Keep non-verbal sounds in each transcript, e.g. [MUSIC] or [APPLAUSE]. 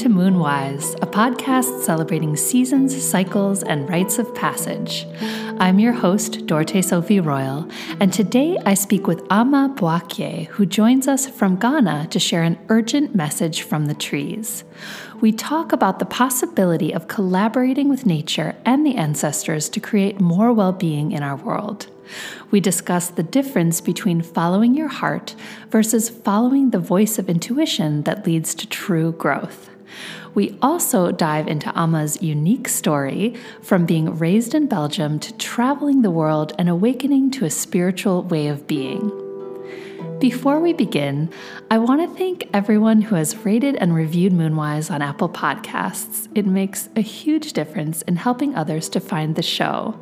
to Moonwise, a podcast celebrating seasons, cycles, and rites of passage. I'm your host, Dorte Sophie Royal, and today I speak with Ama Boakye, who joins us from Ghana to share an urgent message from the trees. We talk about the possibility of collaborating with nature and the ancestors to create more well being in our world. We discuss the difference between following your heart versus following the voice of intuition that leads to true growth. We also dive into Ama's unique story from being raised in Belgium to traveling the world and awakening to a spiritual way of being. Before we begin, I want to thank everyone who has rated and reviewed Moonwise on Apple Podcasts. It makes a huge difference in helping others to find the show.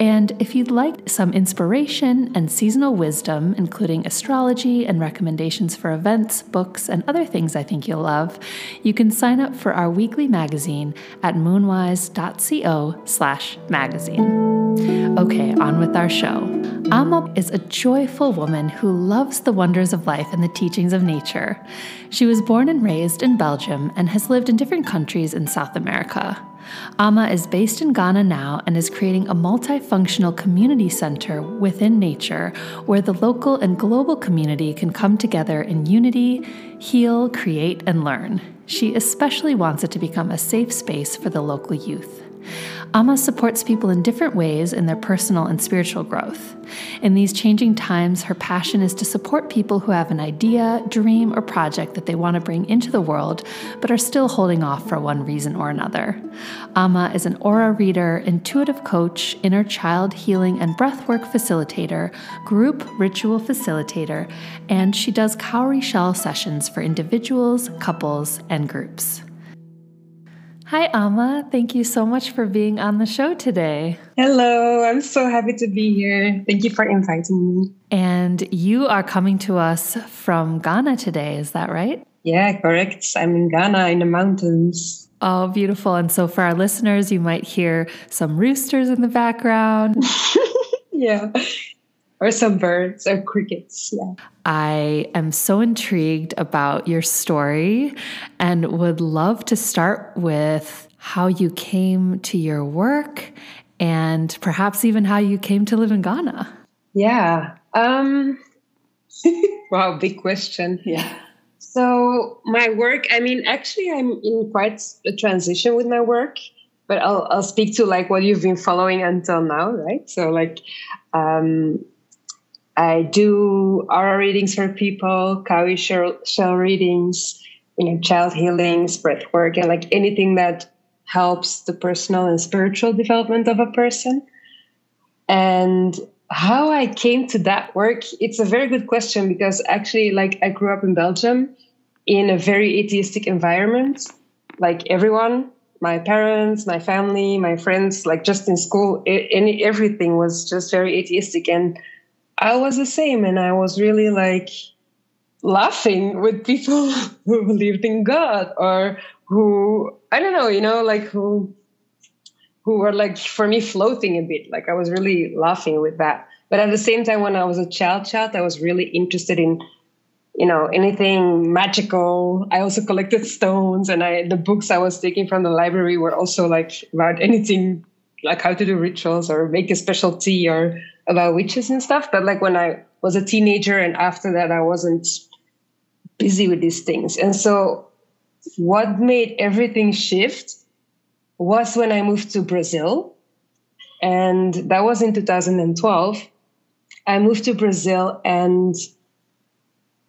And if you'd like some inspiration and seasonal wisdom, including astrology and recommendations for events, books, and other things I think you'll love, you can sign up for our weekly magazine at moonwise.co/magazine. Okay, on with our show. Ama is a joyful woman who loves the wonders of life and the teachings of nature. She was born and raised in Belgium and has lived in different countries in South America. Ama is based in Ghana now and is creating a multifunctional community center within nature where the local and global community can come together in unity, heal, create, and learn. She especially wants it to become a safe space for the local youth. Ama supports people in different ways in their personal and spiritual growth. In these changing times, her passion is to support people who have an idea, dream, or project that they want to bring into the world, but are still holding off for one reason or another. Ama is an aura reader, intuitive coach, inner child healing and breathwork facilitator, group ritual facilitator, and she does cowrie shell sessions for individuals, couples, and groups. Hi, Ama. Thank you so much for being on the show today. Hello. I'm so happy to be here. Thank you for inviting me. And you are coming to us from Ghana today, is that right? Yeah, correct. I'm in Ghana in the mountains. Oh, beautiful. And so for our listeners, you might hear some roosters in the background. [LAUGHS] yeah or some birds or crickets. Yeah. I am so intrigued about your story and would love to start with how you came to your work and perhaps even how you came to live in Ghana. Yeah. Um [LAUGHS] wow, big question. Yeah. So my work, I mean, actually I'm in quite a transition with my work, but I'll I'll speak to like what you've been following until now, right? So like um I do aura readings for people, cowrie shell, shell readings, you know, child healings, breath work, and like anything that helps the personal and spiritual development of a person. And how I came to that work, it's a very good question because actually, like, I grew up in Belgium in a very atheistic environment. Like everyone, my parents, my family, my friends, like just in school, any everything was just very atheistic and I was the same, and I was really like laughing with people [LAUGHS] who believed in God or who I don't know, you know, like who who were like for me floating a bit. Like I was really laughing with that. But at the same time, when I was a child child, I was really interested in you know anything magical i also collected stones and i the books i was taking from the library were also like about anything like how to do rituals or make a special tea or about witches and stuff. But like when I was a teenager and after that, I wasn't busy with these things. And so what made everything shift was when I moved to Brazil. And that was in 2012. I moved to Brazil and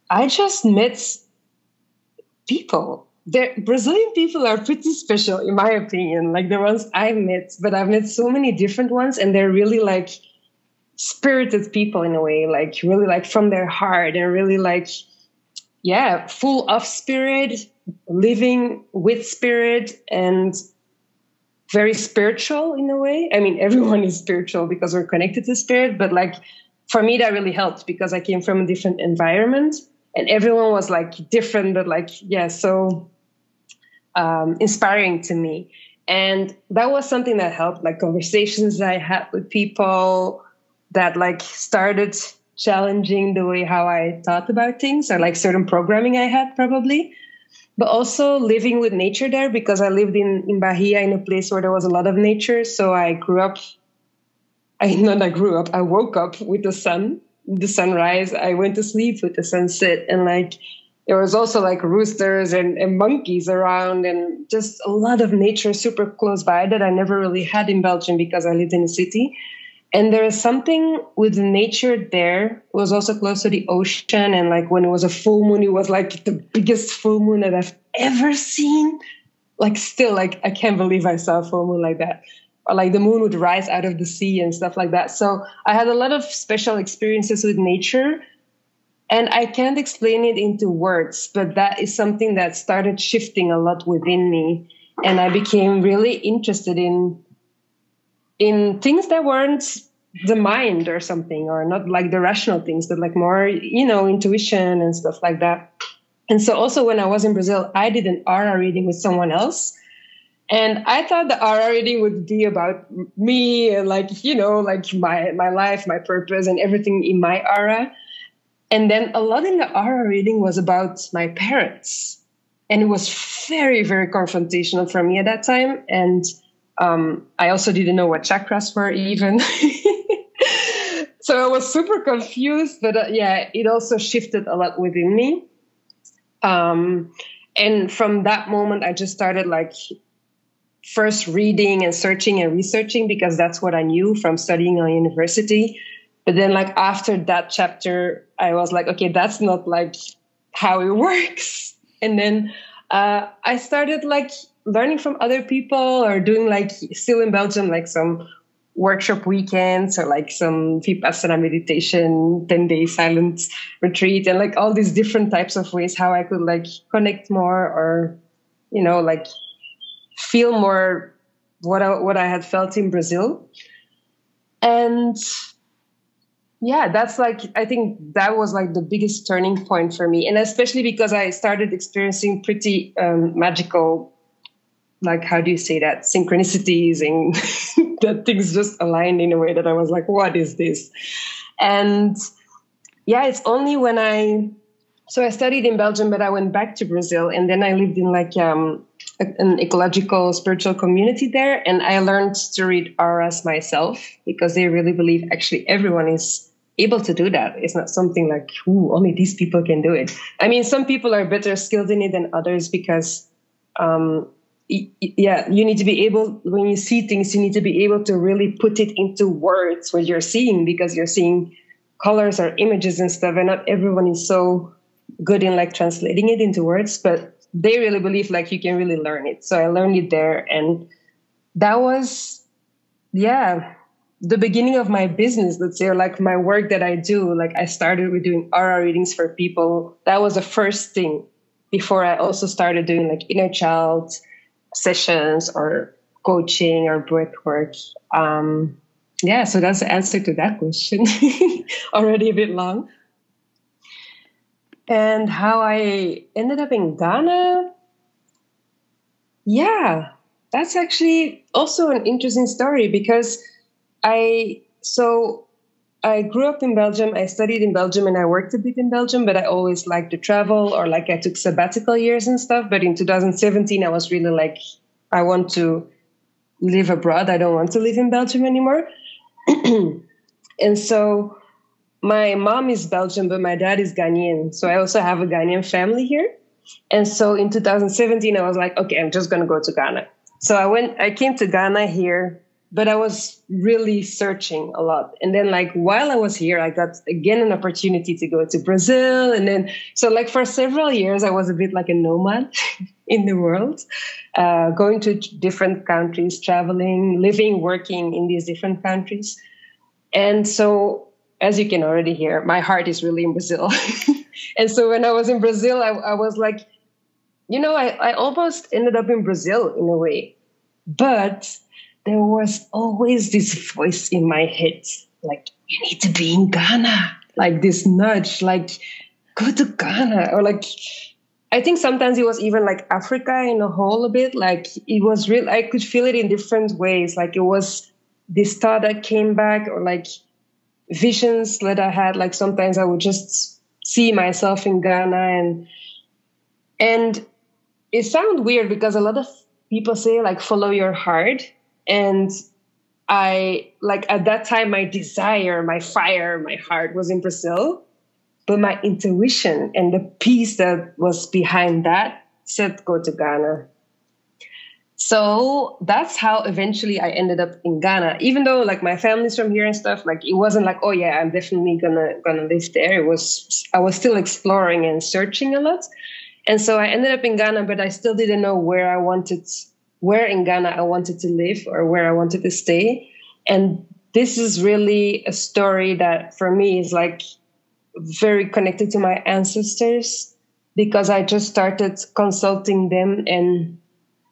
I just met people the Brazilian people are pretty special, in my opinion. Like the ones I've met, but I've met so many different ones, and they're really like spirited people in a way, like really like from their heart and really like, yeah, full of spirit, living with spirit, and very spiritual in a way. I mean, [LAUGHS] everyone is spiritual because we're connected to spirit, but like for me, that really helped because I came from a different environment and everyone was like different, but like, yeah, so um, inspiring to me. And that was something that helped, like conversations I had with people that like started challenging the way how I thought about things or like certain programming I had probably. but also living with nature there because I lived in, in Bahia in a place where there was a lot of nature. So I grew up, I [LAUGHS] not I grew up, I woke up with the sun, the sunrise. I went to sleep with the sunset and like, there was also like roosters and, and monkeys around and just a lot of nature super close by that I never really had in Belgium because I lived in a city. And there is something with nature there. It was also close to the ocean. And like when it was a full moon, it was like the biggest full moon that I've ever seen. Like still, like I can't believe I saw a full moon like that. Or like the moon would rise out of the sea and stuff like that. So I had a lot of special experiences with nature. And I can't explain it into words, but that is something that started shifting a lot within me. And I became really interested in in things that weren't the mind or something or not like the rational things but like more you know intuition and stuff like that. And so also when i was in brazil i did an aura reading with someone else. And i thought the aura reading would be about me and like you know like my my life my purpose and everything in my aura. And then a lot in the aura reading was about my parents. And it was very very confrontational for me at that time. And um, I also didn't know what chakras were even. [LAUGHS] so I was super confused, but uh, yeah, it also shifted a lot within me. Um, and from that moment, I just started like first reading and searching and researching because that's what I knew from studying on university. But then, like after that chapter, I was like, okay, that's not like how it [LAUGHS] works. And then uh, I started like learning from other people or doing like still in Belgium, like some workshop weekends or like some vipassana meditation 10 day silent retreat and like all these different types of ways how i could like connect more or you know like feel more what I, what I had felt in brazil. And yeah that's like i think that was like the biggest turning point for me. And especially because i started experiencing pretty um, magical like how do you say that synchronicities and [LAUGHS] that things just aligned in a way that I was like, what is this? And yeah, it's only when I so I studied in Belgium, but I went back to Brazil, and then I lived in like um, an ecological spiritual community there, and I learned to read auras myself because they really believe actually everyone is able to do that. It's not something like, ooh, only these people can do it. I mean, some people are better skilled in it than others because um, yeah you need to be able when you see things you need to be able to really put it into words what you're seeing because you're seeing colors or images and stuff and not everyone is so good in like translating it into words but they really believe like you can really learn it. So i learned it there and that was yeah the beginning of my business let's say or like my work that i do. Like i started with doing aura readings for people. That was the first thing before i also started doing like inner child sessions or coaching or breath work. Um, yeah, so that's the answer to that question. [LAUGHS] Already a bit long. And how I ended up in Ghana. Yeah, that's actually also an interesting story because I, so I grew up in Belgium. I studied in Belgium and I worked a bit in Belgium, but I always liked to travel or like I took sabbatical years and stuff. But in 2017, I was really like, I want to live abroad. I don't want to live in Belgium anymore. [CLEARS THROAT] and so my mom is Belgian, but my dad is Ghanaian. So I also have a Ghanaian family here. And so in 2017, I was like, okay, I'm just going to go to Ghana. So I went, I came to Ghana here but I was really searching a lot. And then, like, while I was here, I got again an opportunity to go to Brazil. And then, so, like, for several years, I was a bit like a nomad [LAUGHS] in the world, uh, going to different countries, traveling, living, working in these different countries. And so, as you can already hear, my heart is really in Brazil. [LAUGHS] and so, when I was in Brazil, I, I was like, you know, I, I almost ended up in Brazil in a way. But there was always this voice in my head like you need to be in ghana. Like this nudge like go to ghana or like i think sometimes it was even like africa in a whole a bit. Like it was real i could feel it in different ways. Like it was this thought that came back or like visions that i had. Like sometimes i would just see myself in ghana and and it sounds weird because a lot of people say like follow your heart and I like at that time my desire, my fire, my heart was in Brazil, but my intuition and the peace that was behind that said go to Ghana. So that's how eventually I ended up in Ghana. Even though like my family's from here and stuff, like it wasn't like, oh yeah, I'm definitely gonna gonna live there. It was I was still exploring and searching a lot. And so I ended up in Ghana, but I still didn't know where I wanted where in Ghana I wanted to live or where I wanted to stay. And this is really a story that for me is like very connected to my ancestors because I just started consulting them and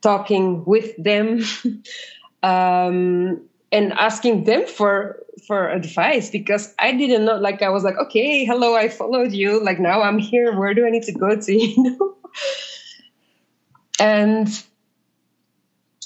talking with them [LAUGHS] um, and asking them for for advice because I didn't know like I was like okay hello I followed you. Like now I'm here. Where do I need to go to? [LAUGHS] You know? And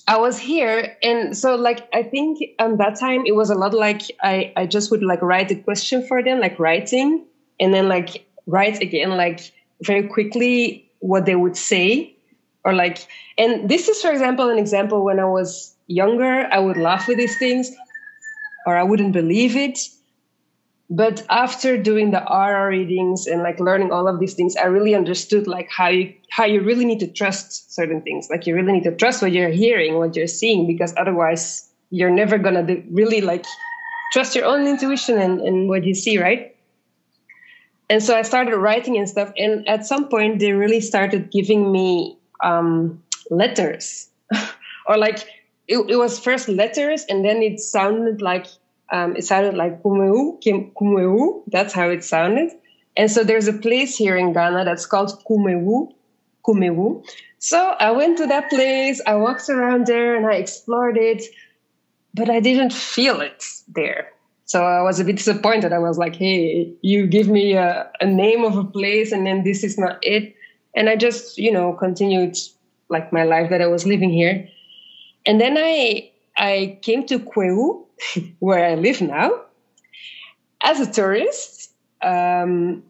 I was here, and so like I think um that time it was a lot like I I just would like write a question for them, like writing, and then like write again, like very quickly what they would say, or like. And this is, for example, an example when I was younger, I would laugh with these things, or I wouldn't believe it, but after doing the aura readings and like learning all of these things i really understood like how you how you really need to trust certain things. Like you really need to trust what you're hearing what you're seeing because otherwise you're never gonna do, really like trust your own intuition and, and what you see right? And so i started writing and stuff and at some point they really started giving me um, letters. [LAUGHS] Or like it, it was first letters and then it sounded like um, it sounded like Kumawu, Kumawu. That's how it sounded. And so there's a place here in Ghana that's called Kumawu, Kumawu. So I went to that place. I walked around there and I explored it, but I didn't feel it there. So I was a bit disappointed. I was like, "Hey, you give me a, a name of a place, and then this is not it." And I just, you know, continued like my life that I was living here. And then I I came to Kwahu, [LAUGHS] where I live now, as a tourist. Um,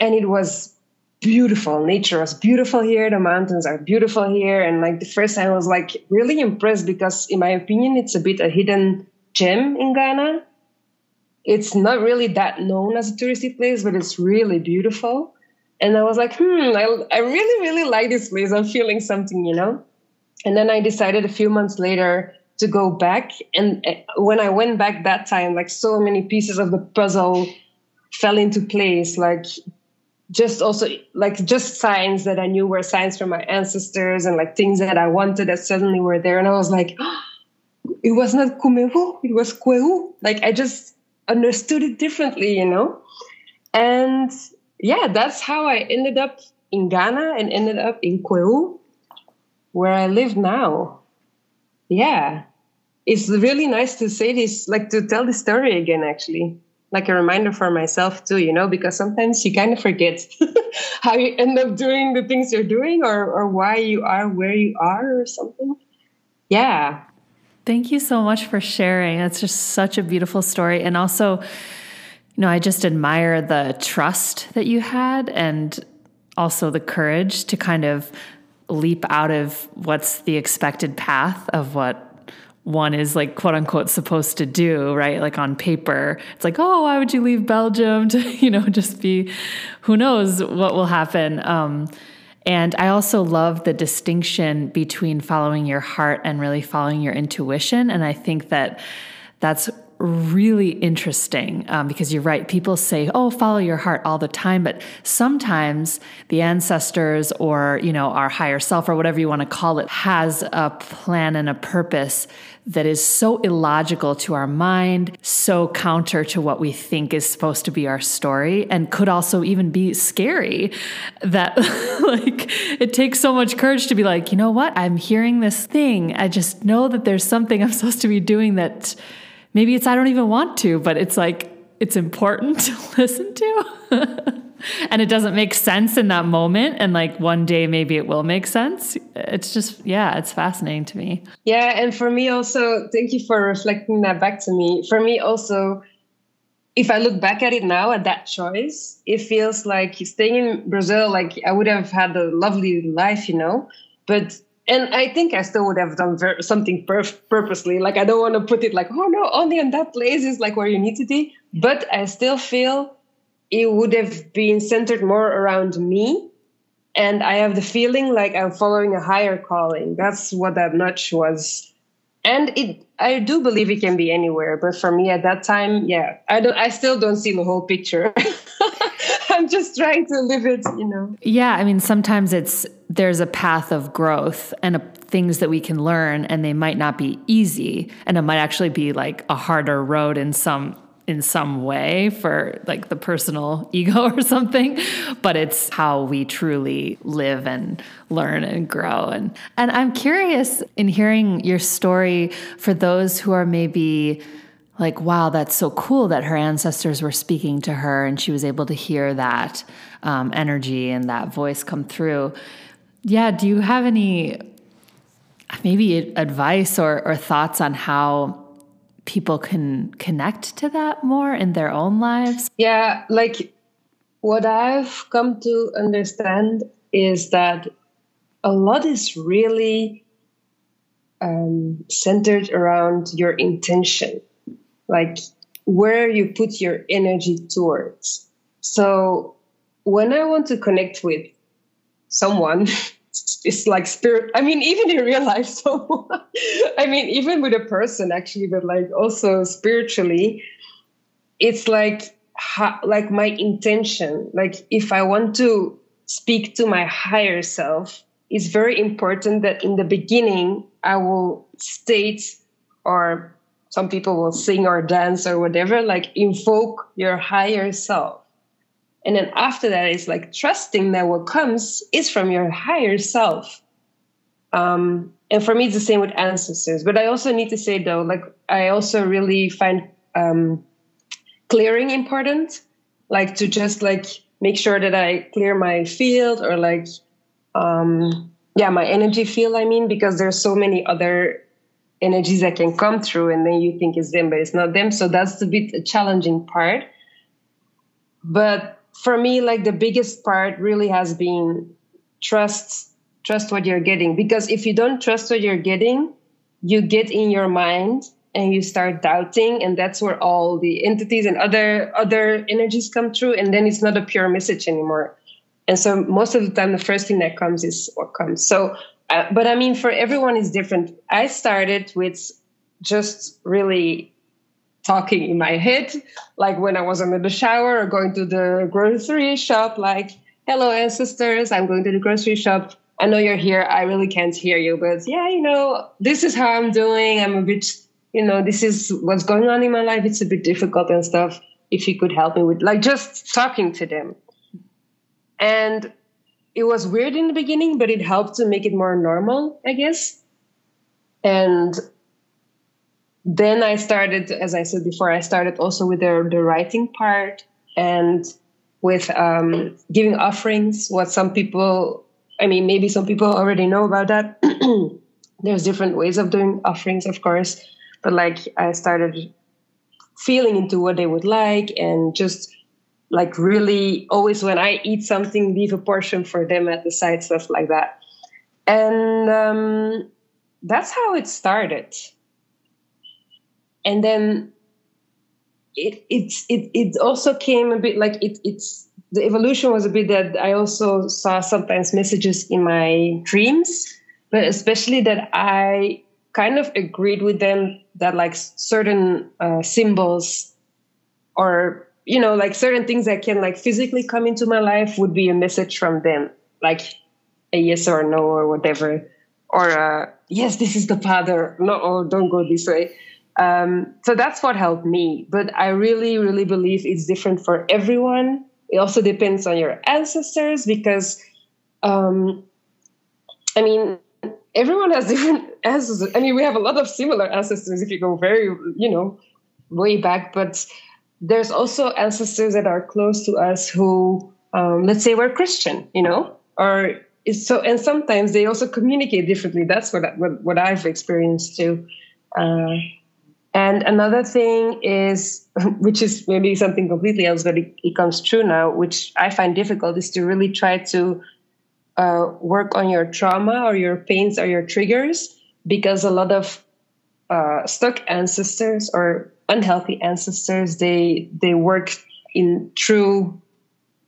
and it was beautiful. Nature was beautiful here. The mountains are beautiful here. And like the first time I was like really impressed because, in my opinion, it's a bit a hidden gem in Ghana. It's not really that known as a touristy place, but it's really beautiful. And I was like, hmm, I, I really, really like this place. I'm feeling something, you know? And then I decided a few months later to go back. And uh, when I went back that time, like so many pieces of the puzzle fell into place. Like just also like just signs that I knew were signs from my ancestors and like things that I wanted that suddenly were there. And I was like, oh, it was not Kumawu, it was Kwahu. Like I just understood it differently, you know? And yeah, that's how I ended up in Ghana and ended up in Kwahu, where I live now yeah. It's really nice to say this like to tell the story again actually. Like a reminder for myself too you know because sometimes you kind of forget [LAUGHS] how you end up doing the things you're doing or or why you are where you are or something. Yeah. Thank you so much for sharing. It's just such a beautiful story. And also you know i just admire the trust that you had and also the courage to kind of leap out of what's the expected path of what one is like quote unquote supposed to do, right? Like on paper, it's like, oh, why would you leave Belgium to, [LAUGHS] you know, just be, who knows what will happen. Um, and I also love the distinction between following your heart and really following your intuition. And I think that that's really interesting um, because you're right. People say, "Oh, follow your heart" all the time, but sometimes the ancestors or you know our higher self or whatever you want to call it has a plan and a purpose that is so illogical to our mind, so counter to what we think is supposed to be our story, and could also even be scary. That, [LAUGHS] like, it takes so much courage to be like, you know what? I'm hearing this thing. I just know that there's something I'm supposed to be doing that maybe it's I don't even want to, but it's like it's important [LAUGHS] to listen to. [LAUGHS] and it doesn't make sense in that moment and like one day maybe it will make sense. It's just yeah, it's fascinating to me. Yeah, and for me also, thank you for reflecting that back to me. For me also if I look back at it now at that choice, it feels like staying in Brazil, like I would have had a lovely life, you know. but and I think I still would have done ver- something perf- purposely. Like I don't want to put it like, oh no, only in that place is like where you need to be. But I still feel it would have been centered more around me. And I have the feeling like I'm following a higher calling. That's what that nudge was. And it, I do believe it can be anywhere. But for me at that time, yeah, I don't, I still don't see the whole picture. [LAUGHS] I'm just trying to live it, you know. Yeah, I mean, sometimes it's there's a path of growth and a, things that we can learn, and they might not be easy, and it might actually be like a harder road in some in some way for like the personal [LAUGHS] ego or something but it's how we truly live and learn and grow and and I'm curious in hearing your story for those who are maybe like, wow, that's so cool that her ancestors were speaking to her and she was able to hear that um, energy and that voice come through. Yeah, do you have any maybe advice or, or thoughts on how people can connect to that more in their own lives? Yeah, like what I've come to understand is that a lot is really um, centered around your intention like where you put your energy towards. So when I want to connect with someone, [LAUGHS] it's like spirit. I mean, even in real life, [LAUGHS] so I mean, even with a person actually, but like also spiritually, it's like like my intention. Like if I want to speak to my higher self, it's very important that in the beginning I will state or some people will sing or dance or whatever, like invoke your higher self. And then after that, it's like trusting that what comes is from your higher self. Um, and for me, it's the same with ancestors. But I also need to say, though, like, I also really find um, clearing important, like to just like make sure that I clear my field or like, um, yeah, my energy field, I mean, because there's so many other energies that can come through and then you think it's them but it's not them so that's a bit a challenging part but for me like the biggest part really has been trust trust what you're getting. Because if you don't trust what you're getting you get in your mind and you start doubting and that's where all the entities and other other energies come through and then it's not a pure message anymore. And so most of the time the first thing that comes is what comes. So uh, but I mean, for everyone is different. I started with just really talking in my head, like when I was under the shower or going to the grocery shop, like, hello, ancestors, I'm going to the grocery shop. I know you're here. I really can't hear you, but yeah, you know, this is how I'm doing. I'm a bit, you know, this is what's going on in my life. It's a bit difficult and stuff. If you could help me with, like, just talking to them. And it was weird in the beginning, but it helped to make it more normal, I guess. And then I started, as I said before, I started also with the, the writing part and with um, giving offerings. What some people, I mean, maybe some people already know about that. [CLEARS THROAT] There's different ways of doing offerings, of course, but like I started feeling into what they would like and just like really always when I eat something, leave a portion for them at the side, stuff like that. And um, that's how it started. And then it it's it it also came a bit like it it's the evolution was a bit that I also saw sometimes messages in my dreams, but especially that I kind of agreed with them that like certain uh, symbols or you know, like certain things that can like physically come into my life would be a message from them, like a yes or no or whatever, or uh, yes, this is the path, or no, or don't go this way. Um, so that's what helped me. But I really, really believe it's different for everyone. It also depends on your ancestors because, um, I mean, everyone has [LAUGHS] different ancestors. I mean, we have a lot of similar ancestors if you go very, you know, way back, but there's also ancestors that are close to us who, um, let's say, were Christian, you know, or so. And sometimes they also communicate differently. That's what what, what I've experienced too. Uh, and another thing is, [LAUGHS] which is maybe something completely else, but it, it comes true now, which I find difficult, is to really try to uh, work on your trauma or your pains or your triggers because a lot of uh, stuck ancestors or unhealthy ancestors they they work in through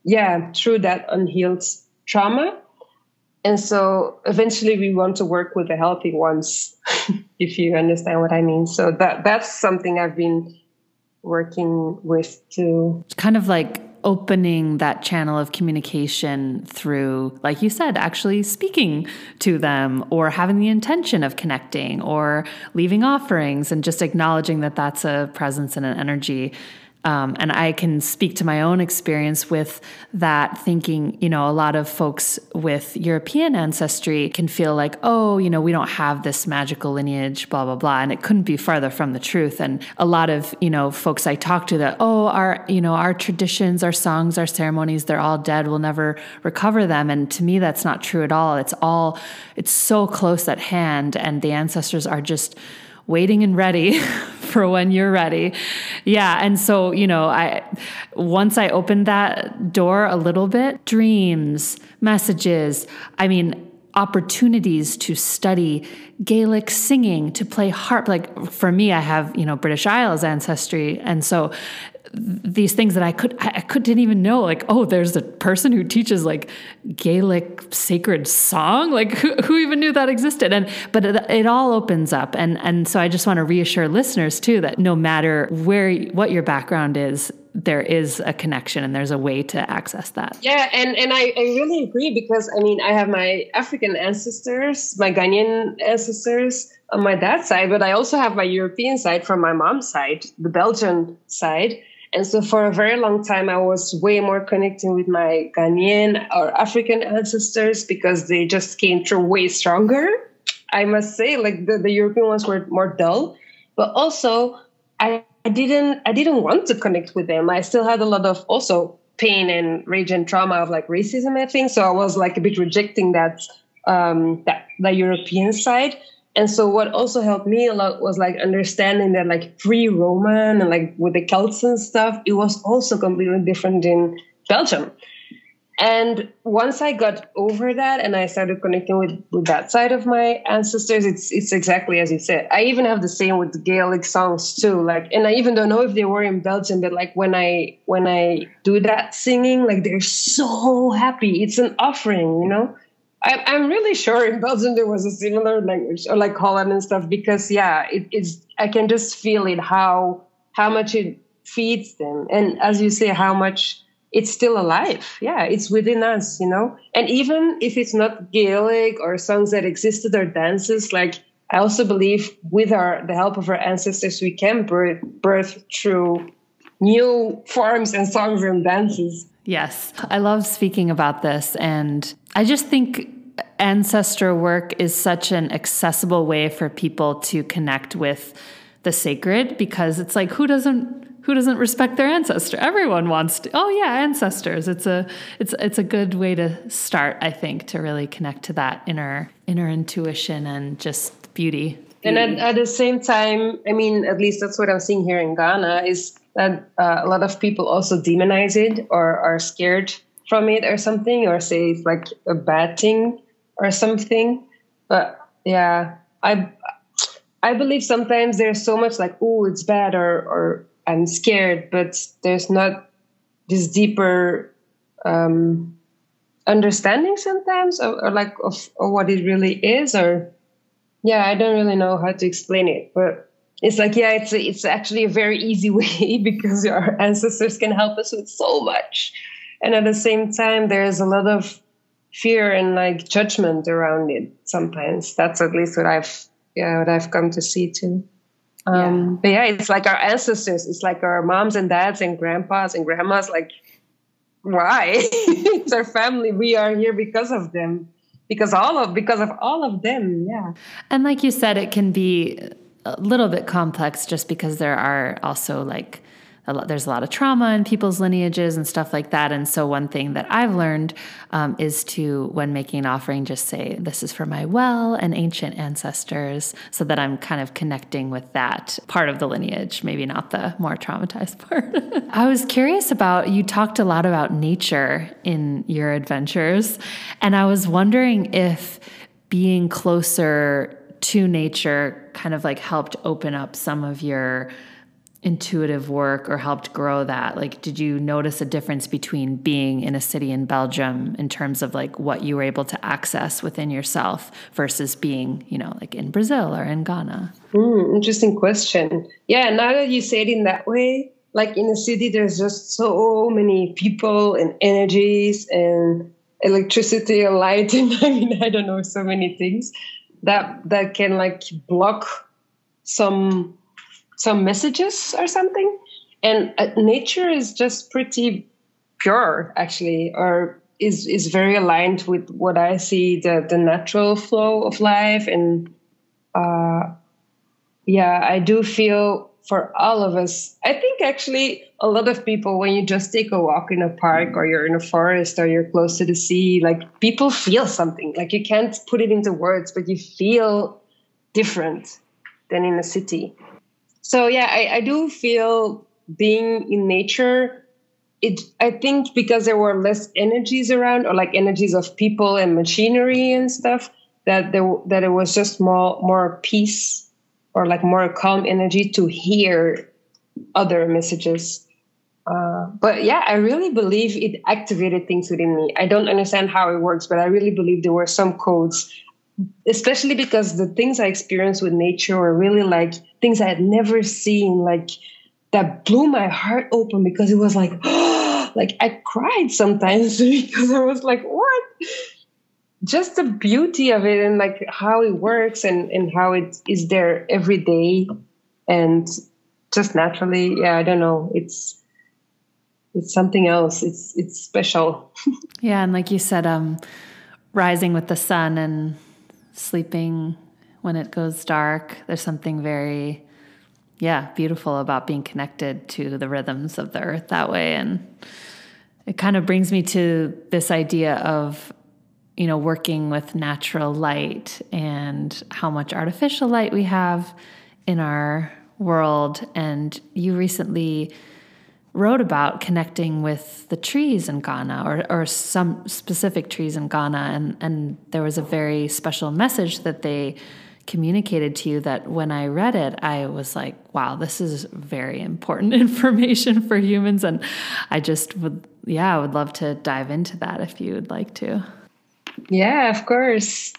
yeah through that unhealed trauma and so eventually we want to work with the healthy ones [LAUGHS] if you understand what i mean. So that that's something i've been working with too it's kind of like opening that channel of communication through, like you said, actually speaking to them or having the intention of connecting or leaving offerings and just acknowledging that that's a presence and an energy um, and I can speak to my own experience with that, thinking, you know, a lot of folks with European ancestry can feel like, oh, you know, we don't have this magical lineage, blah, blah, blah. And it couldn't be farther from the truth. And a lot of, you know, folks I talk to that, oh, our, you know, our traditions, our songs, our ceremonies, they're all dead. We'll never recover them. And to me, that's not true at all. It's all, it's so close at hand. And the ancestors are just, waiting and ready [LAUGHS] for when you're ready. Yeah. And so, you know, I, once I opened that door a little bit, dreams, messages, I mean, opportunities to study Gaelic singing, to play harp. Like for me, I have, you know, British Isles ancestry. And so these things that I could I could didn't even know like oh there's a person who teaches like Gaelic sacred song? Like who, who even knew that existed? And but it, it, all opens up. And and so I just want to reassure listeners too that no matter where what your background is there is a connection and there's a way to access that. Yeah and and I, I really agree because I mean I have my African ancestors my Ghanaian ancestors on my dad's side but I also have my European side from my mom's side the Belgian side and so for a very long time, I was way more connecting with my Ghanaian or African ancestors because they just came through way stronger. I must say, like the, the European ones were more dull, but also I, I didn't I didn't want to connect with them. I still had a lot of also pain and rage and trauma of like racism, I think. So I was like a bit rejecting that um, that the European side. And so what also helped me a lot was like understanding that like pre-Roman and like with the Celts and stuff, it was also completely different in Belgium. And once I got over that and I started connecting with, with that side of my ancestors, it's it's exactly as you said. I even have the same with Gaelic songs too. Like and I even don't know if they were in Belgium, but like when I when I do that singing, like they're so happy. It's an offering, you know? I, I'm really sure in Belgium there was a similar language, or like Holland and stuff, because yeah, it, it's I can just feel it how how much it feeds them, and as you say, how much it's still alive. Yeah, it's within us, you know. And even if it's not Gaelic or songs that existed or dances, like I also believe with our the help of our ancestors, we can birth, birth through new forms and songs and dances. Yes, I love speaking about this. And I just think ancestor work is such an accessible way for people to connect with the sacred because it's like, who doesn't? Who doesn't respect their ancestor? Everyone wants to. Oh yeah, ancestors. It's a it's it's a good way to start, I think, to really connect to that inner inner intuition and just beauty. And at, at the same time, I mean, at least that's what I'm seeing here in Ghana is that uh, a lot of people also demonize it or are scared from it or something or say it's like a bad thing or something. But yeah i i believe sometimes there's so much like oh it's bad or or i'm scared but there's not this deeper um understanding sometimes or, or like of, of what it really is or yeah i don't really know how to explain it but it's like yeah it's a, it's actually a very easy [LAUGHS] way because our ancestors can help us with so much. And at the same time there's a lot of fear and like judgment around it sometimes. That's at least what i've yeah what i've come to see too. Um yeah. but yeah it's like our ancestors. It's like our moms and dads and grandpas and grandmas like why? [LAUGHS] It's our family. We are here because of them. Because all of because of all of them yeah. And like you said it can be a little bit complex just because there are also like a lot, there's a lot of trauma in people's lineages and stuff like that. And so, one thing that I've learned um, is to, when making an offering, just say, This is for my well and ancient ancestors, so that I'm kind of connecting with that part of the lineage, maybe not the more traumatized [LAUGHS] part. I was curious about, you talked a lot about nature in your adventures. And I was wondering if being closer to nature kind of like helped open up some of your intuitive work or helped grow that? Like did you notice a difference between being in a city in belgium in terms of like what you were able to access within yourself versus being you know like in brazil or in ghana? Mm, interesting question. Yeah now that you say it in that way like in a city there's just so many people and energies and electricity and light and i mean i don't know so many things that that can like block some some messages or something. And uh, nature is just pretty pure actually or is is very aligned with what i see the the natural flow of life. And uh yeah i do feel for all of us i think actually a lot of people when you just take a walk in a park or you're in a forest or you're close to the sea like people feel something. Like you can't put it into words but you feel different than in a city. So yeah I, I do feel being in nature it i think because there were less energies around or like energies of people and machinery and stuff that there that it was just more more peace or like more calm energy to hear other messages uh, but yeah, I really believe it activated things within me. I don't understand how it works, but I really believe there were some codes, especially because the things I experienced with nature were really like things I had never seen, like that blew my heart open because it was like, [GASPS] like I cried sometimes [LAUGHS] because I was like, what? Just the beauty of it and like how it works and, and how it is there every day and just naturally. Yeah, I don't know. It's, it's something else. It's it's special. [LAUGHS] yeah, and like you said, um, rising with the sun and sleeping when it goes dark. There's something very, yeah, beautiful about being connected to the rhythms of the earth that way, and it kind of brings me to this idea of you know working with natural light and how much artificial light we have in our world and you recently wrote about connecting with the trees in Ghana or, or some specific trees in Ghana. And, and there was a very special message that they communicated to you that when I read it, I was like, wow, this is very important [LAUGHS] information for humans. And I just would, yeah, I would love to dive into that if you would like to. Yeah, of course.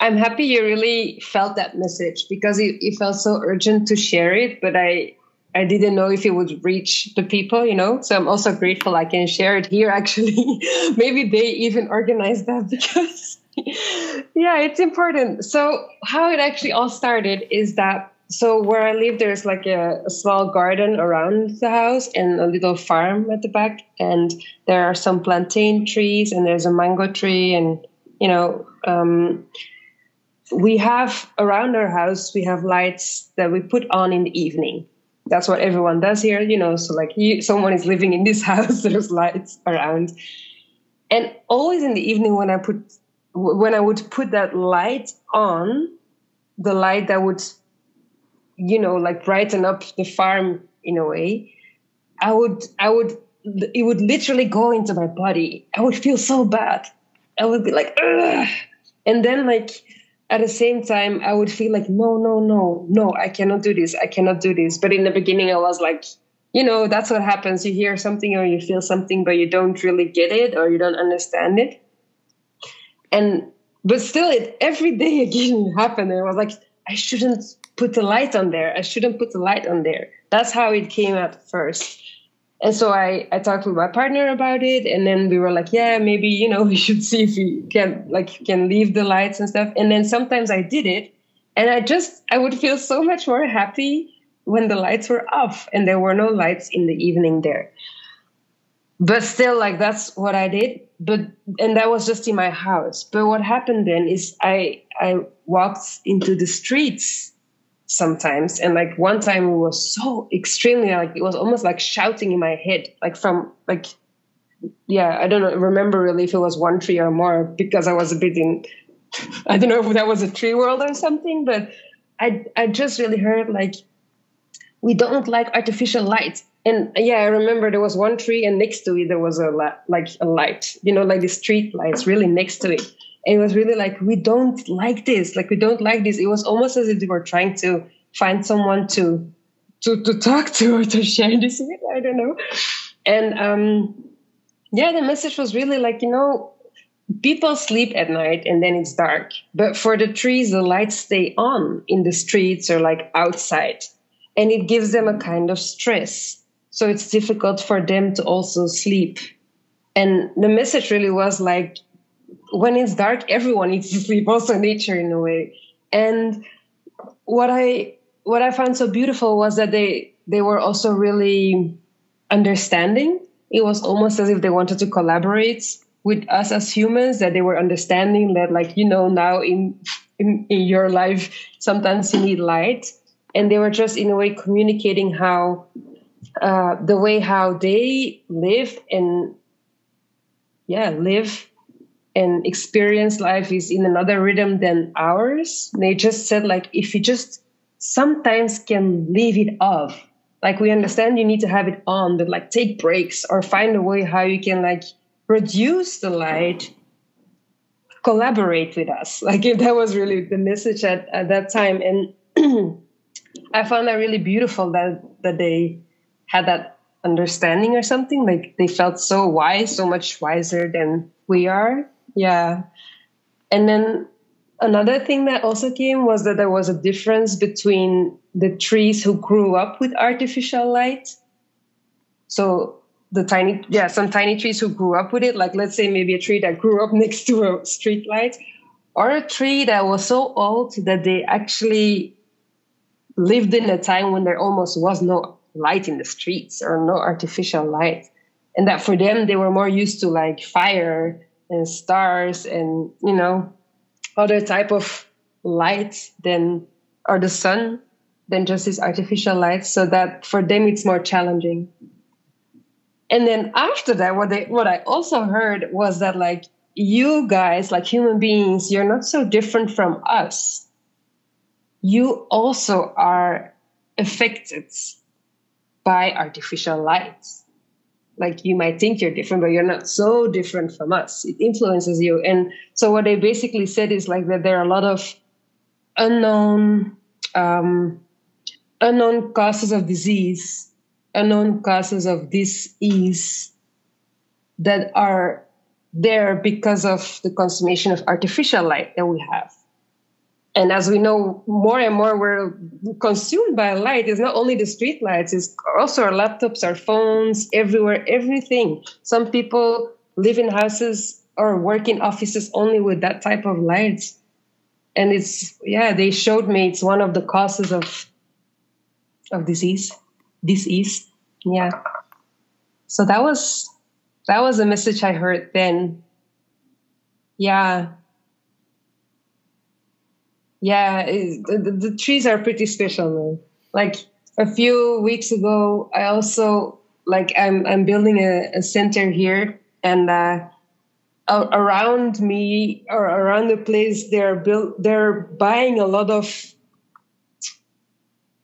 I'm happy you really felt that message because it, it felt so urgent to share it. But I, I didn't know if it would reach the people, you know. So I'm also grateful I can share it here. [LAUGHS] Actually, maybe they even organized that [LAUGHS] because, yeah, it's important. So how it actually all started is that so where I live, there's like a, a, small garden around the house and a little farm at the back, and there are some plantain trees and there's a mango tree, and you know. Um, we have around our house we have lights that we put on in the evening that's what everyone does here, you know. So like you, someone is living in this [LAUGHS] house, there's lights around, and always in the evening when I put when I would put that light on, the light that would, you know, like brighten up the farm in a way, I would I would it would literally go into my body. I would feel so bad. I would be like, Ugh. and then like at the same time, I would feel like, no, no, no, no, I cannot do this. I cannot do this. But in the beginning, I was like, you know, that's what happens. You hear something or you feel something, but you don't really get it or you don't understand it. And, but still, it every day [LAUGHS] again happened. And I was like, I shouldn't put the light on there. I shouldn't put the light on there. That's how it came at first and so I, I talked with my partner about it and then we were like yeah maybe you know [LAUGHS] we should see if we can like can leave the lights and stuff. And then sometimes i did it and i just i would feel so much more happy when the lights were off and there were no lights in the evening there. But still like that's what i did. But and that was just in my house. But what happened then is i i walked into the streets sometimes. And like one time it was so extremely like it was almost like shouting in my head, like from like yeah, I don't know, remember really if it was one tree or more because I was a bit in [LAUGHS] I don't know if that was a tree world or something, but I I just really heard like we don't like artificial light. And yeah, I remember there was one tree, and next to it there was a like a light, you know, like the street lights, really next to it. It was really like we don't like this, like we don't like this. It was almost as if they were trying to find someone to to to talk to or to share this with. I don't know. And um, yeah, the message was really like you know people sleep at night and then it's dark but for the trees the lights stay on in the streets or like outside and it gives them a kind of stress so it's difficult for them to also sleep and the message really was like when it's dark everyone needs to [LAUGHS] sleep also nature in a way. And what i what i found so beautiful was that they they were also really understanding. It was almost as if they wanted to collaborate with us as humans that they were understanding that like you know now in in, in your life sometimes you need light. And they were just in a way communicating how uh, the way how they live and yeah live and experience life is in another rhythm than ours. They just said like if you just sometimes can leave it off like we understand you need to have it on but like take breaks or find a way how you can like produce the light collaborate with us. [LAUGHS] Like if that was really the message at, at that time. And [CLEARS THROAT] i found that really beautiful that that they had that understanding or something. Like they felt so wise so much wiser than we are yeah. And then another thing that also came was that there was a difference between the trees who grew up with artificial light. So the tiny yeah some tiny trees who grew up with it like let's say maybe a tree that grew up [LAUGHS] next to a street light or a tree that was so old that they actually lived in a time when there almost was no light in the streets or no artificial light and that for them they were more used to like fire and stars and you know other type of light than or the sun than just this artificial light so that for them it's more challenging. And then after that what they what i also heard was that like you guys like human beings you're not so different from us. You also are affected by artificial lights like you might think you're different but you're not so different from us it influences you and so what they basically said is like that there are a lot of unknown um, unknown causes of disease unknown causes of disease that are there because of the consummation of artificial light that we have. And as we know, more and more we're consumed by light. It's not only the street lights, it's also our laptops, our phones, everywhere, everything. Some people live in houses or work in offices only with that type of lights. And it's, yeah, they showed me it's one of the causes of, of disease disease. Yeah. So that was that was a message I heard then. Yeah. Yeah, the, the, trees are pretty special, man. Like a few weeks ago, I also like I'm I'm building a, a center here, and uh, around me or around the place, they're built. They're buying a lot of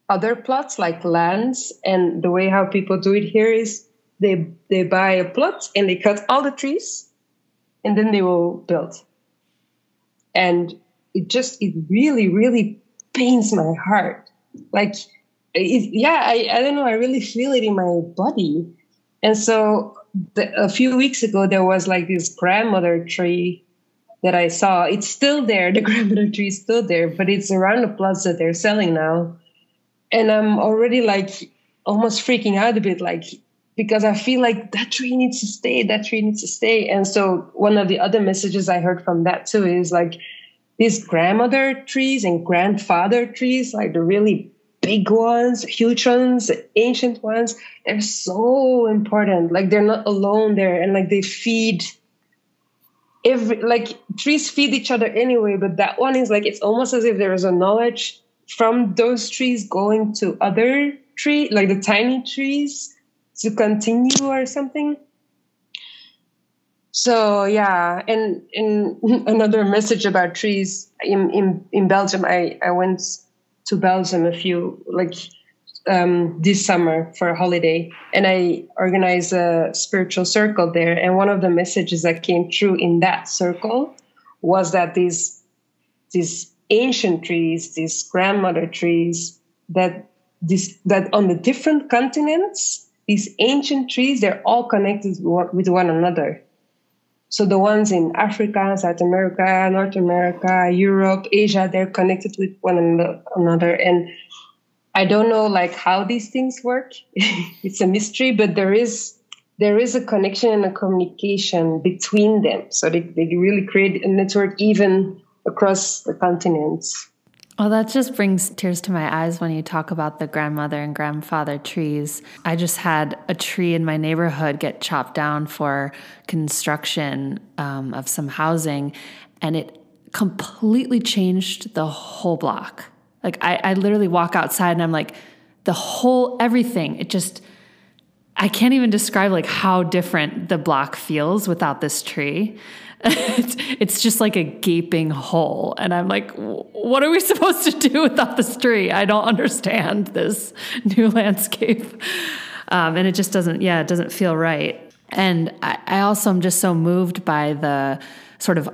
other plots like lands and the way how people do it here is they they buy a plot and they cut all the trees and then they will build and it just it really really pains my heart. Like it, yeah I, I don't know i really feel it in my body. And so the, a few weeks ago there was like this grandmother tree that i saw. It's still there [LAUGHS] the grandmother tree is still there but it's around the that they're selling now. And I'm already like almost freaking out a bit, like because I feel like that tree needs to stay, that tree needs to stay. And so one of the other messages I heard from that too is like these grandmother trees and grandfather trees, like the really big ones, huge ones, ancient ones, they're so important. Like they're not alone there and like they feed every like trees feed each other anyway, but that one is like it's almost as if there is a knowledge from those trees going to other tree, like the tiny trees, to continue or something. So yeah, and and [LAUGHS] another message about trees in in in Belgium. I I went to Belgium a few like um, this summer for a holiday, and I organized a spiritual circle there. And one of the messages that came through in that circle was that these these ancient trees, these grandmother trees, that this that on the different continents, these ancient trees, they're all connected with one another. So the ones in Africa, South America, North America, Europe, Asia, they're connected with one another. And I don't know like how these things work. [LAUGHS] it's a mystery, but there is there is a connection and a communication between them. So they, they really create a network even across the continents. Well, that just brings tears to my eyes when you talk about the grandmother and grandfather trees. I just had a tree in my neighborhood get chopped down for construction um, of some housing, and it completely changed the whole block. Like, I, I literally walk outside and I'm like, the whole everything, it just, I can't even describe like how different the block feels without this tree. [LAUGHS] it's, just like a gaping hole. And I'm like, what are we [LAUGHS] supposed to do without this tree? I don't understand this [LAUGHS] new landscape. Um, and it just doesn't, yeah, it doesn't feel right. And I, I also am just so moved by the sort of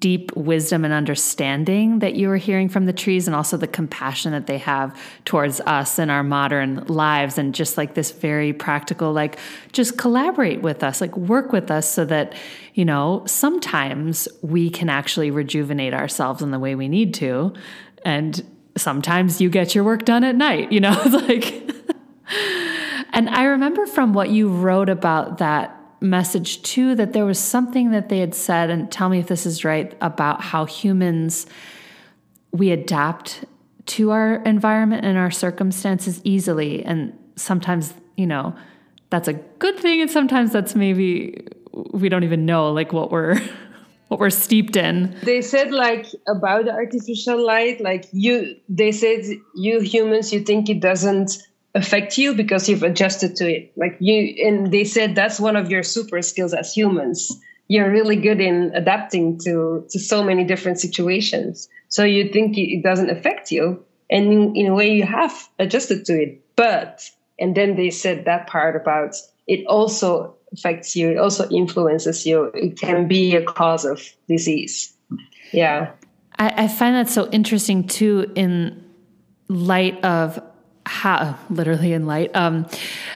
deep wisdom and understanding that you were hearing from the trees and also the compassion that they have towards us in our modern lives. And just like this very practical like just collaborate with us like work with us so that you know sometimes we can actually rejuvenate ourselves in the way we need to. And sometimes you get your work done at night you know [LAUGHS] like. And i remember from what you wrote about that message too that there was something that they had said, and tell me if this is right, about how humans we adapt to our environment and our circumstances easily. And sometimes, you know, that's a good thing, and sometimes that's maybe we don't even know like what we're [LAUGHS] what we're steeped in. They said like about the artificial light, like you they said you humans you think it doesn't affect you because you've adjusted to it. Like you, and they said that's one of your super skills as humans. You're really good in adapting to to so many different situations. So you think it doesn't affect you, and in, in a way you have adjusted to it. But and then they said that part about it also affects you. It also influences you. It can be a cause of disease. Yeah. I, I find that so interesting too in light of how literally in light um,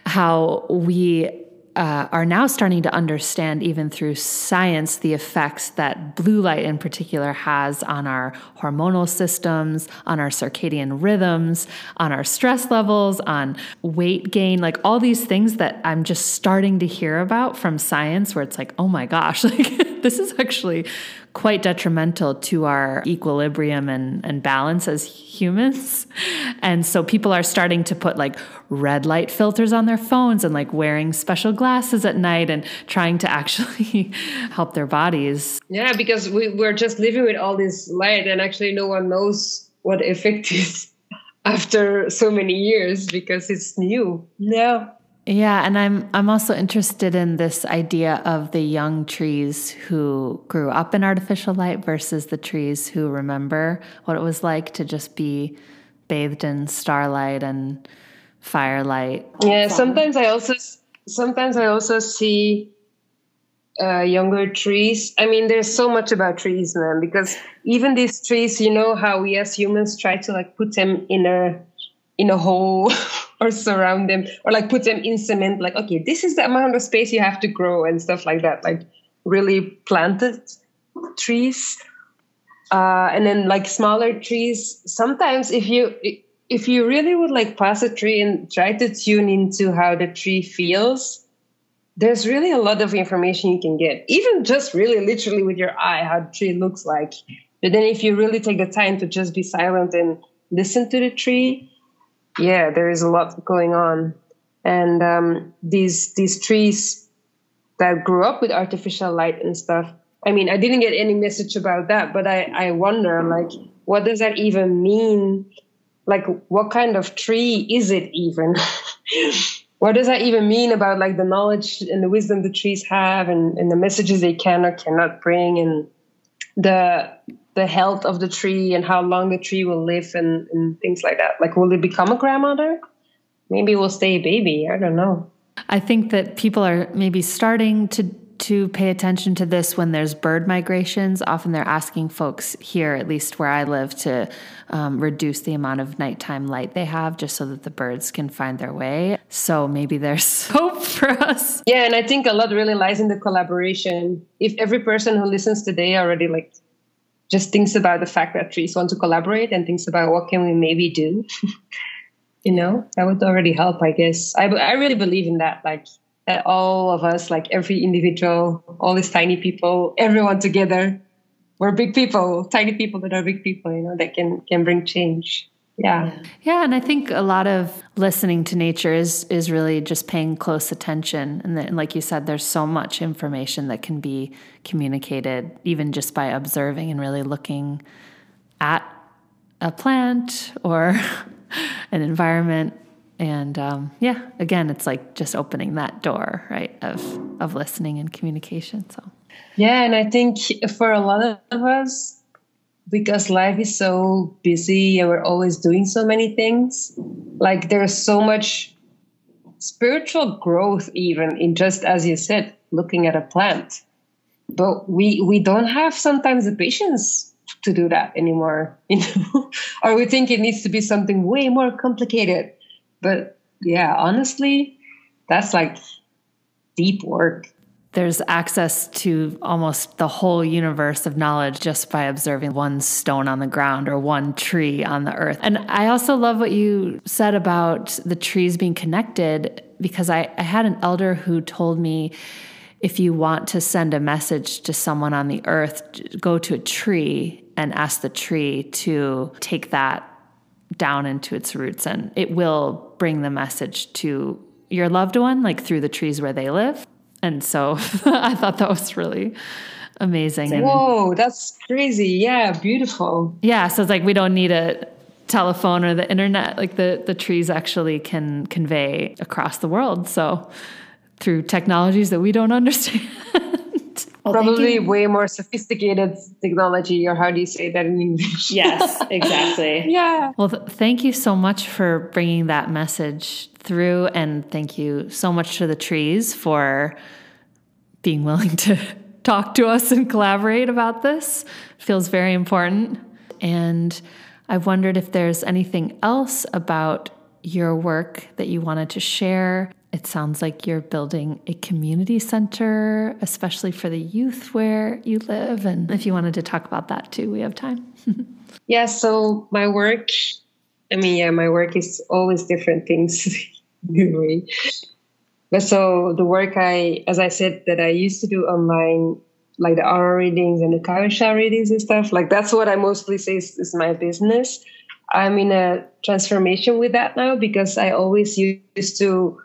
how we uh, are now starting to understand, even through science, the effects that blue light in particular has on our hormonal systems, on our circadian rhythms, on our stress levels, on weight gain, like all these things that I'm just starting to hear about from science, where it's like, oh my gosh, [LAUGHS] like [LAUGHS] this is actually quite detrimental to our equilibrium and, and balance as humans. And so people are starting to put like red light filters on their phones and like wearing special glasses at night and trying to actually [LAUGHS] help their bodies. Yeah, because we, we're just living with all this light and actually no one knows what effect [LAUGHS] is after so many years because it's new. Yeah. Yeah, and I'm I'm also interested in this idea of the young trees who grew up in artificial light versus the trees who remember what it was like to just be bathed in starlight and firelight. Yeah, sometimes I also sometimes I also see uh, younger trees. I mean, there's so much about trees, man. Because even these trees, you know how we as humans try to like put them in a in a hole [LAUGHS] or surround them or like put them in cement like okay this is the amount of space you have to grow and stuff like that like really planted trees uh, and then like smaller trees. Sometimes if you if you really would like pass a tree and try to tune into how the tree feels there's really a lot of information you can get. Even just really literally with your eye how the tree looks like. But then if you really take the time to just be silent and listen to the tree yeah, there is a lot going on, and um, these these trees that grew up with artificial light and stuff. I mean, I didn't get any message about that, but I I wonder like what does that even mean like what kind of tree is it even [LAUGHS] what does that even mean about like the knowledge and the wisdom the trees have and, and the messages they can or cannot bring and the the health of the tree and how long the tree will live and, and things like that like will it become a grandmother maybe will stay a baby i don't know i think that people are maybe starting to to pay attention to this when there's bird migrations. Often they're asking folks here, at least where I live, to um, reduce the amount of nighttime light they have just so that the birds can find their way. So maybe there's [LAUGHS] hope for us. Yeah, and I think a lot really lies in the collaboration. If every person who listens today already like just thinks about the fact that trees want to collaborate and thinks about what can we maybe do, [LAUGHS] you know, that would already help, I guess. I, I really believe in that. Like, that all of us, like every individual, all these tiny people, everyone together, we're big people, tiny people that are big people, you know, that can can bring change. Yeah. Yeah, and I think a lot of listening to nature is is really just paying close attention. And, then, like you said, there's so much information that can be communicated even just by observing and really looking at a plant or [LAUGHS] an environment and um, yeah again it's like just opening that door right of of listening and communication so yeah and i think for a lot of us because life is so busy and we're always doing so many things. Like there's so much spiritual growth even in just as you said looking at a plant. But we we don't have sometimes the patience to do that anymore [LAUGHS] you know? Or we think it needs to be something way more complicated. But yeah, honestly, that's like deep work. There's access to almost the whole universe of knowledge just by observing one stone on the ground or one tree on the earth. And I also love what you said about the trees being connected because I, I had an elder who told me if you want to send a message to someone on the earth, go to a tree and ask the tree to take that down into its roots and it will bring the message to your loved one like through the trees where they live and so [LAUGHS] i thought that was really amazing. And, whoa that's crazy. Yeah beautiful. Yeah so it's like we don't need a telephone or the internet like the the trees actually can convey across the world. So through technologies that we don't [LAUGHS] understand. Well, Probably way more sophisticated technology, or how do you say that in English? yes, exactly. [LAUGHS] yeah. Well, th- thank you so much for bringing that message through. And thank you so much to the trees for being willing to [LAUGHS] talk to us and collaborate about this. It feels very important. And I've wondered if there's anything else about your work that you wanted to share it sounds like you're building a community center, especially for the youth where you live. And if you wanted to talk about that too, we have time. [LAUGHS] yeah, so my work, I mean, yeah, my work is always different things. [LAUGHS] [LAUGHS] but so the work I, as I said, that I used to do online, like the aura readings and the Kawasha readings and stuff, like that's what I mostly say is, is my business. I'm in a transformation with that now because I always used to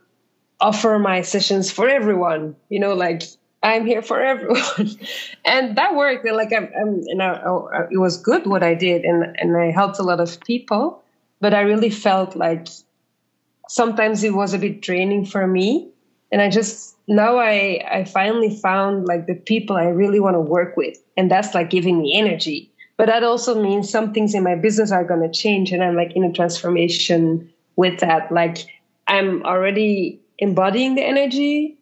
offer my sessions for everyone you know like i'm here for [LAUGHS] everyone and that worked like i'm, I'm and I, I, it was good what i did and and i helped a lot of people but i really felt like sometimes it was a bit draining for me. And i just now i i finally found like the people i really want to work with and that's like giving me energy. But that also means some things in my business are going to change and i'm like in a transformation with that. Like i'm already embodying the energy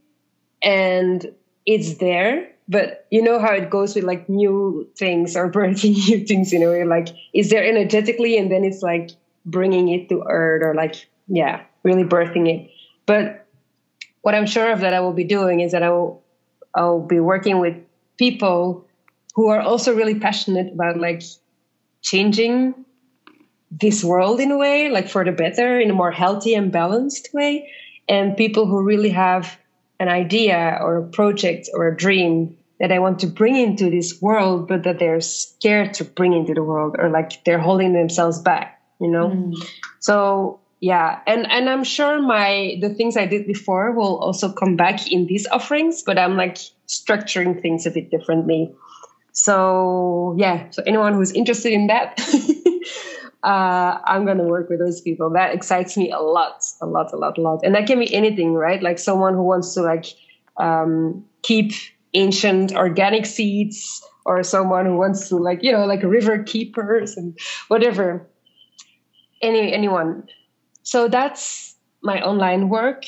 and it's there. But you know how it goes with like new things or [LAUGHS] birthing new things you know? Like is there energetically? And then it's like bringing it to earth or like yeah really birthing it but what i'm sure of that i will be doing is that i will i'll be working with people who are also really passionate about like changing this world in a way like for the better in a more healthy and balanced way and people who really have an idea or a project or a dream that I want to bring into this world, but that they're scared to bring into the world or like they're holding themselves back, you know? Mm. So yeah, and and I'm sure my the things I did before will also come back in these offerings, but I'm like structuring things a bit differently. So yeah, so anyone who's interested in that, [LAUGHS] uh, I'm gonna work with those people. That excites me a lot, a lot, a lot, a lot. And that can be anything, right? Like someone who wants to like um, keep ancient organic seeds, or someone who wants to like you know like river keepers and whatever. Any anyone. So that's my online work.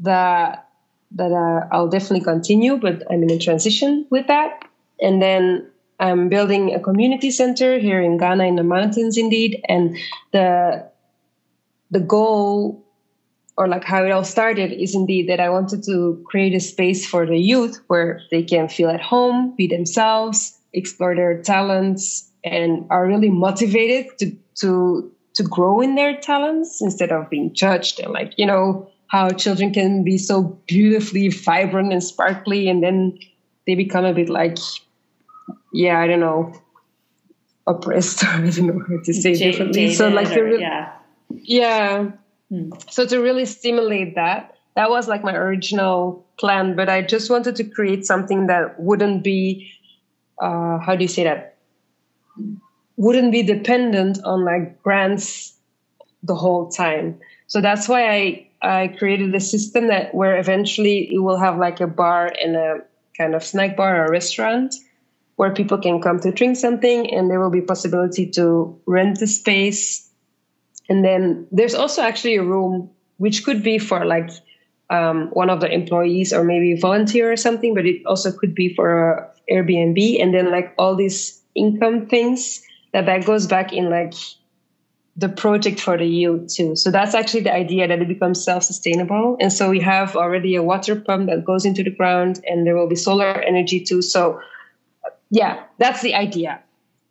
That that uh, I'll definitely continue, but I'm in a transition with that. And then I'm building a community center here in Ghana in the mountains, indeed. And the the goal, or like how it all started, is indeed that I wanted to create a space for the youth where they can feel at home, be themselves, explore their talents, and are really motivated to to to grow in their talents instead of being judged. And like you know how children can be so beautifully vibrant and sparkly and then they become a bit like yeah i don't know oppressed or [LAUGHS] i don't know how to say J- differently. So like or, yeah. yeah. Hmm. so to really stimulate that that was like my original plan but i just wanted to create something that wouldn't be uh, how do you say that wouldn't be dependent on like grants the whole time so that's why i I created a system that where eventually you will have like a bar and a kind of snack bar or restaurant where people can come to drink something and there will be possibility to rent the space. And then there's also actually a room which could be for like um, one of the employees or maybe volunteer or something, but it also could be for Airbnb. And then like all these income things that that goes back in like the project for the yield too. So that's actually the idea that it becomes self-sustainable. And so we have already a water pump that goes into the ground and there will be solar energy too. So yeah, that's the idea.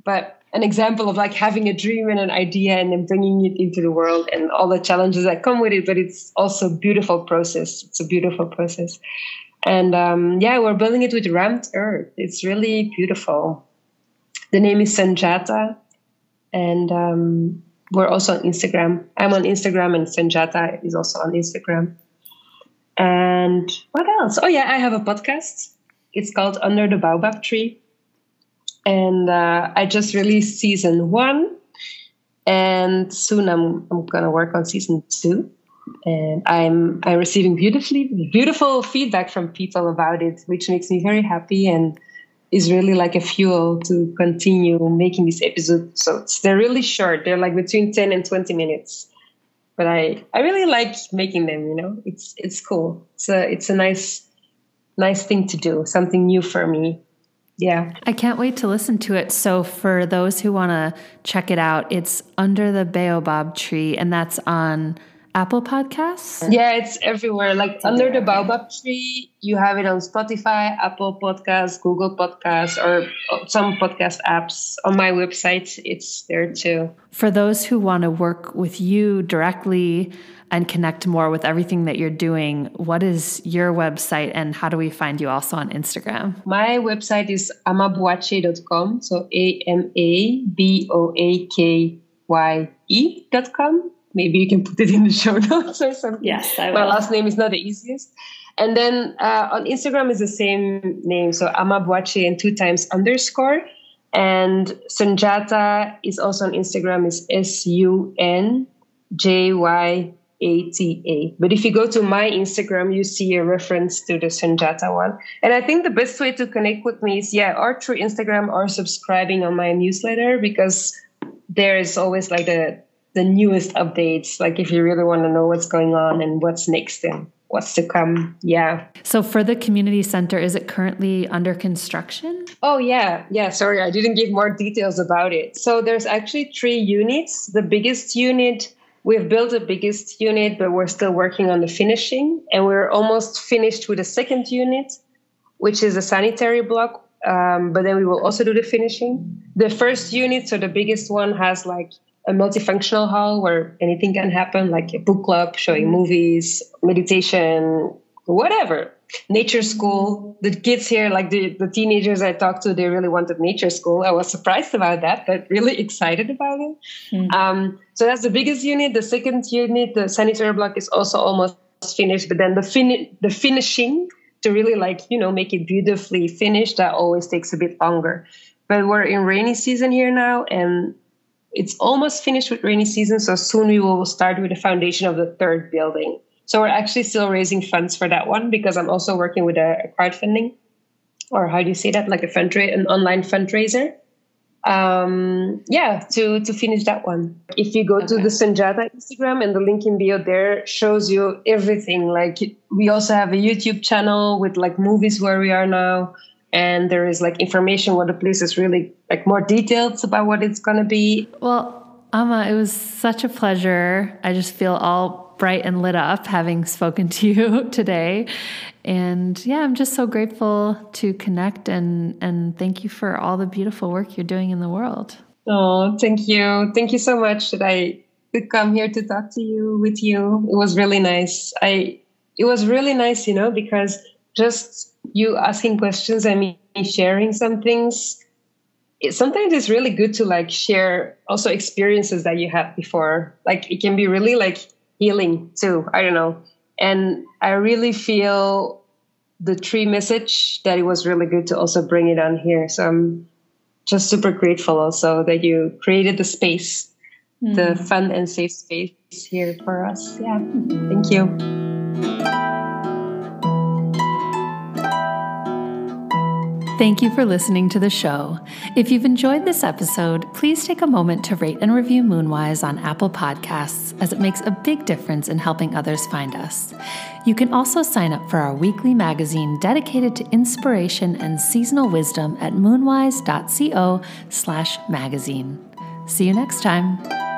But an example of like having a dream and an idea and then bringing it into the world and all the challenges that come with it. But it's also a beautiful process. It's a beautiful process. And um, yeah, we're building it with rammed earth. It's really beautiful. The name is Sunjyata. And um, we're also on Instagram. I'm on Instagram, and Sunjyata is also on Instagram. And what else? Oh yeah, I have a podcast. It's called Under the Baobab Tree, and uh, I just released season one, and soon I'm I'm gonna work on season two. And I'm I'm receiving beautifully beautiful feedback from people about it, which makes me very happy and is really like a fuel to continue making these episodes. So they're really short. They're like between 10 and 20 minutes. But I, I really like making them, you know, it's, it's cool. It's a, it's a nice, nice thing to do, something new for me. Yeah. I can't wait to listen to it. So for those who want to check it out, it's Under the Baobab Tree and that's on Apple Podcasts? Yeah, it's everywhere. Like it's under the Baobab tree, you have it on Spotify, Apple Podcasts, Google Podcasts, or uh, some podcast apps. On my website, it's there too. For those who want to work with you directly and connect more with everything that you're doing, what is your website and how do we find you also on Instagram? My website is amaboakye.com. So A M A B O A K Y E.com maybe you can put it in the show [LAUGHS] notes or something. Yes, I will. My last name is not the easiest. And then uh, on Instagram is the same name, so Ama Boakye and two times underscore. And Sunjyata is also on Instagram is S U N J Y A T A. But if you go to my Instagram, you see a reference to the Sunjyata one. And I think the best way to connect with me is yeah, or through Instagram or subscribing on my newsletter because there is always like the the newest updates like if you really want to know what's going on and what's next and what's to come yeah. So for the community center is it currently under construction? Oh yeah yeah sorry i didn't give more details about it. So there's actually three units. The biggest unit we've built the biggest unit but we're still working on the finishing and we're almost finished with the second unit which is a sanitary block um, but then we will also do the finishing. The first unit so the biggest one has like a multifunctional hall where anything can happen, like a book club showing mm-hmm. movies, meditation, whatever. Nature school. The kids here, like the, the teenagers I talked to, they really wanted nature school. I was surprised about that, but really excited about it. Mm. Um, so that's the biggest unit. The second unit, the sanitary block, is also almost finished. But then the fin- the finishing to really like you know make it beautifully finished that always takes a bit longer. But we're in rainy season here now, and it's almost finished with rainy season. So soon we will start with the foundation of the third building. So we're actually still raising funds for that one because I'm also working with a, crowdfunding, or how do you say that, like a fundraiser, an online fundraiser. Um, yeah, to to finish that one. If you go okay. to the Sunjyata Instagram and the link in bio there shows you everything. Like we also have a YouTube channel with like movies where we are now and there is like information what the place is really like more details about what it's going to be well Ama, it was such a pleasure. I just feel all bright and lit up having spoken to you [LAUGHS] today. And yeah, I'm just so grateful to connect and and thank you for all the beautiful work you're doing in the world. Oh, thank you. Thank you so much that I could come here to talk to you with you. It was really nice. I it was really nice, you know, because just you asking questions and me sharing some things it, sometimes it's really good to like share also experiences that you had before. Like it can be really like healing too i don't know. And i really feel the tree message that it was really good to also bring it on here. So i'm just super grateful also that you created the space mm. the fun and safe space here for us. Yeah. Thank you Thank you for listening to the show. If you've enjoyed this episode, please take a moment to rate and review Moonwise on Apple Podcasts, as it makes a big difference in helping others find us. You can also sign up for our weekly magazine dedicated to inspiration and seasonal wisdom at moonwise.co/magazine. See you next time.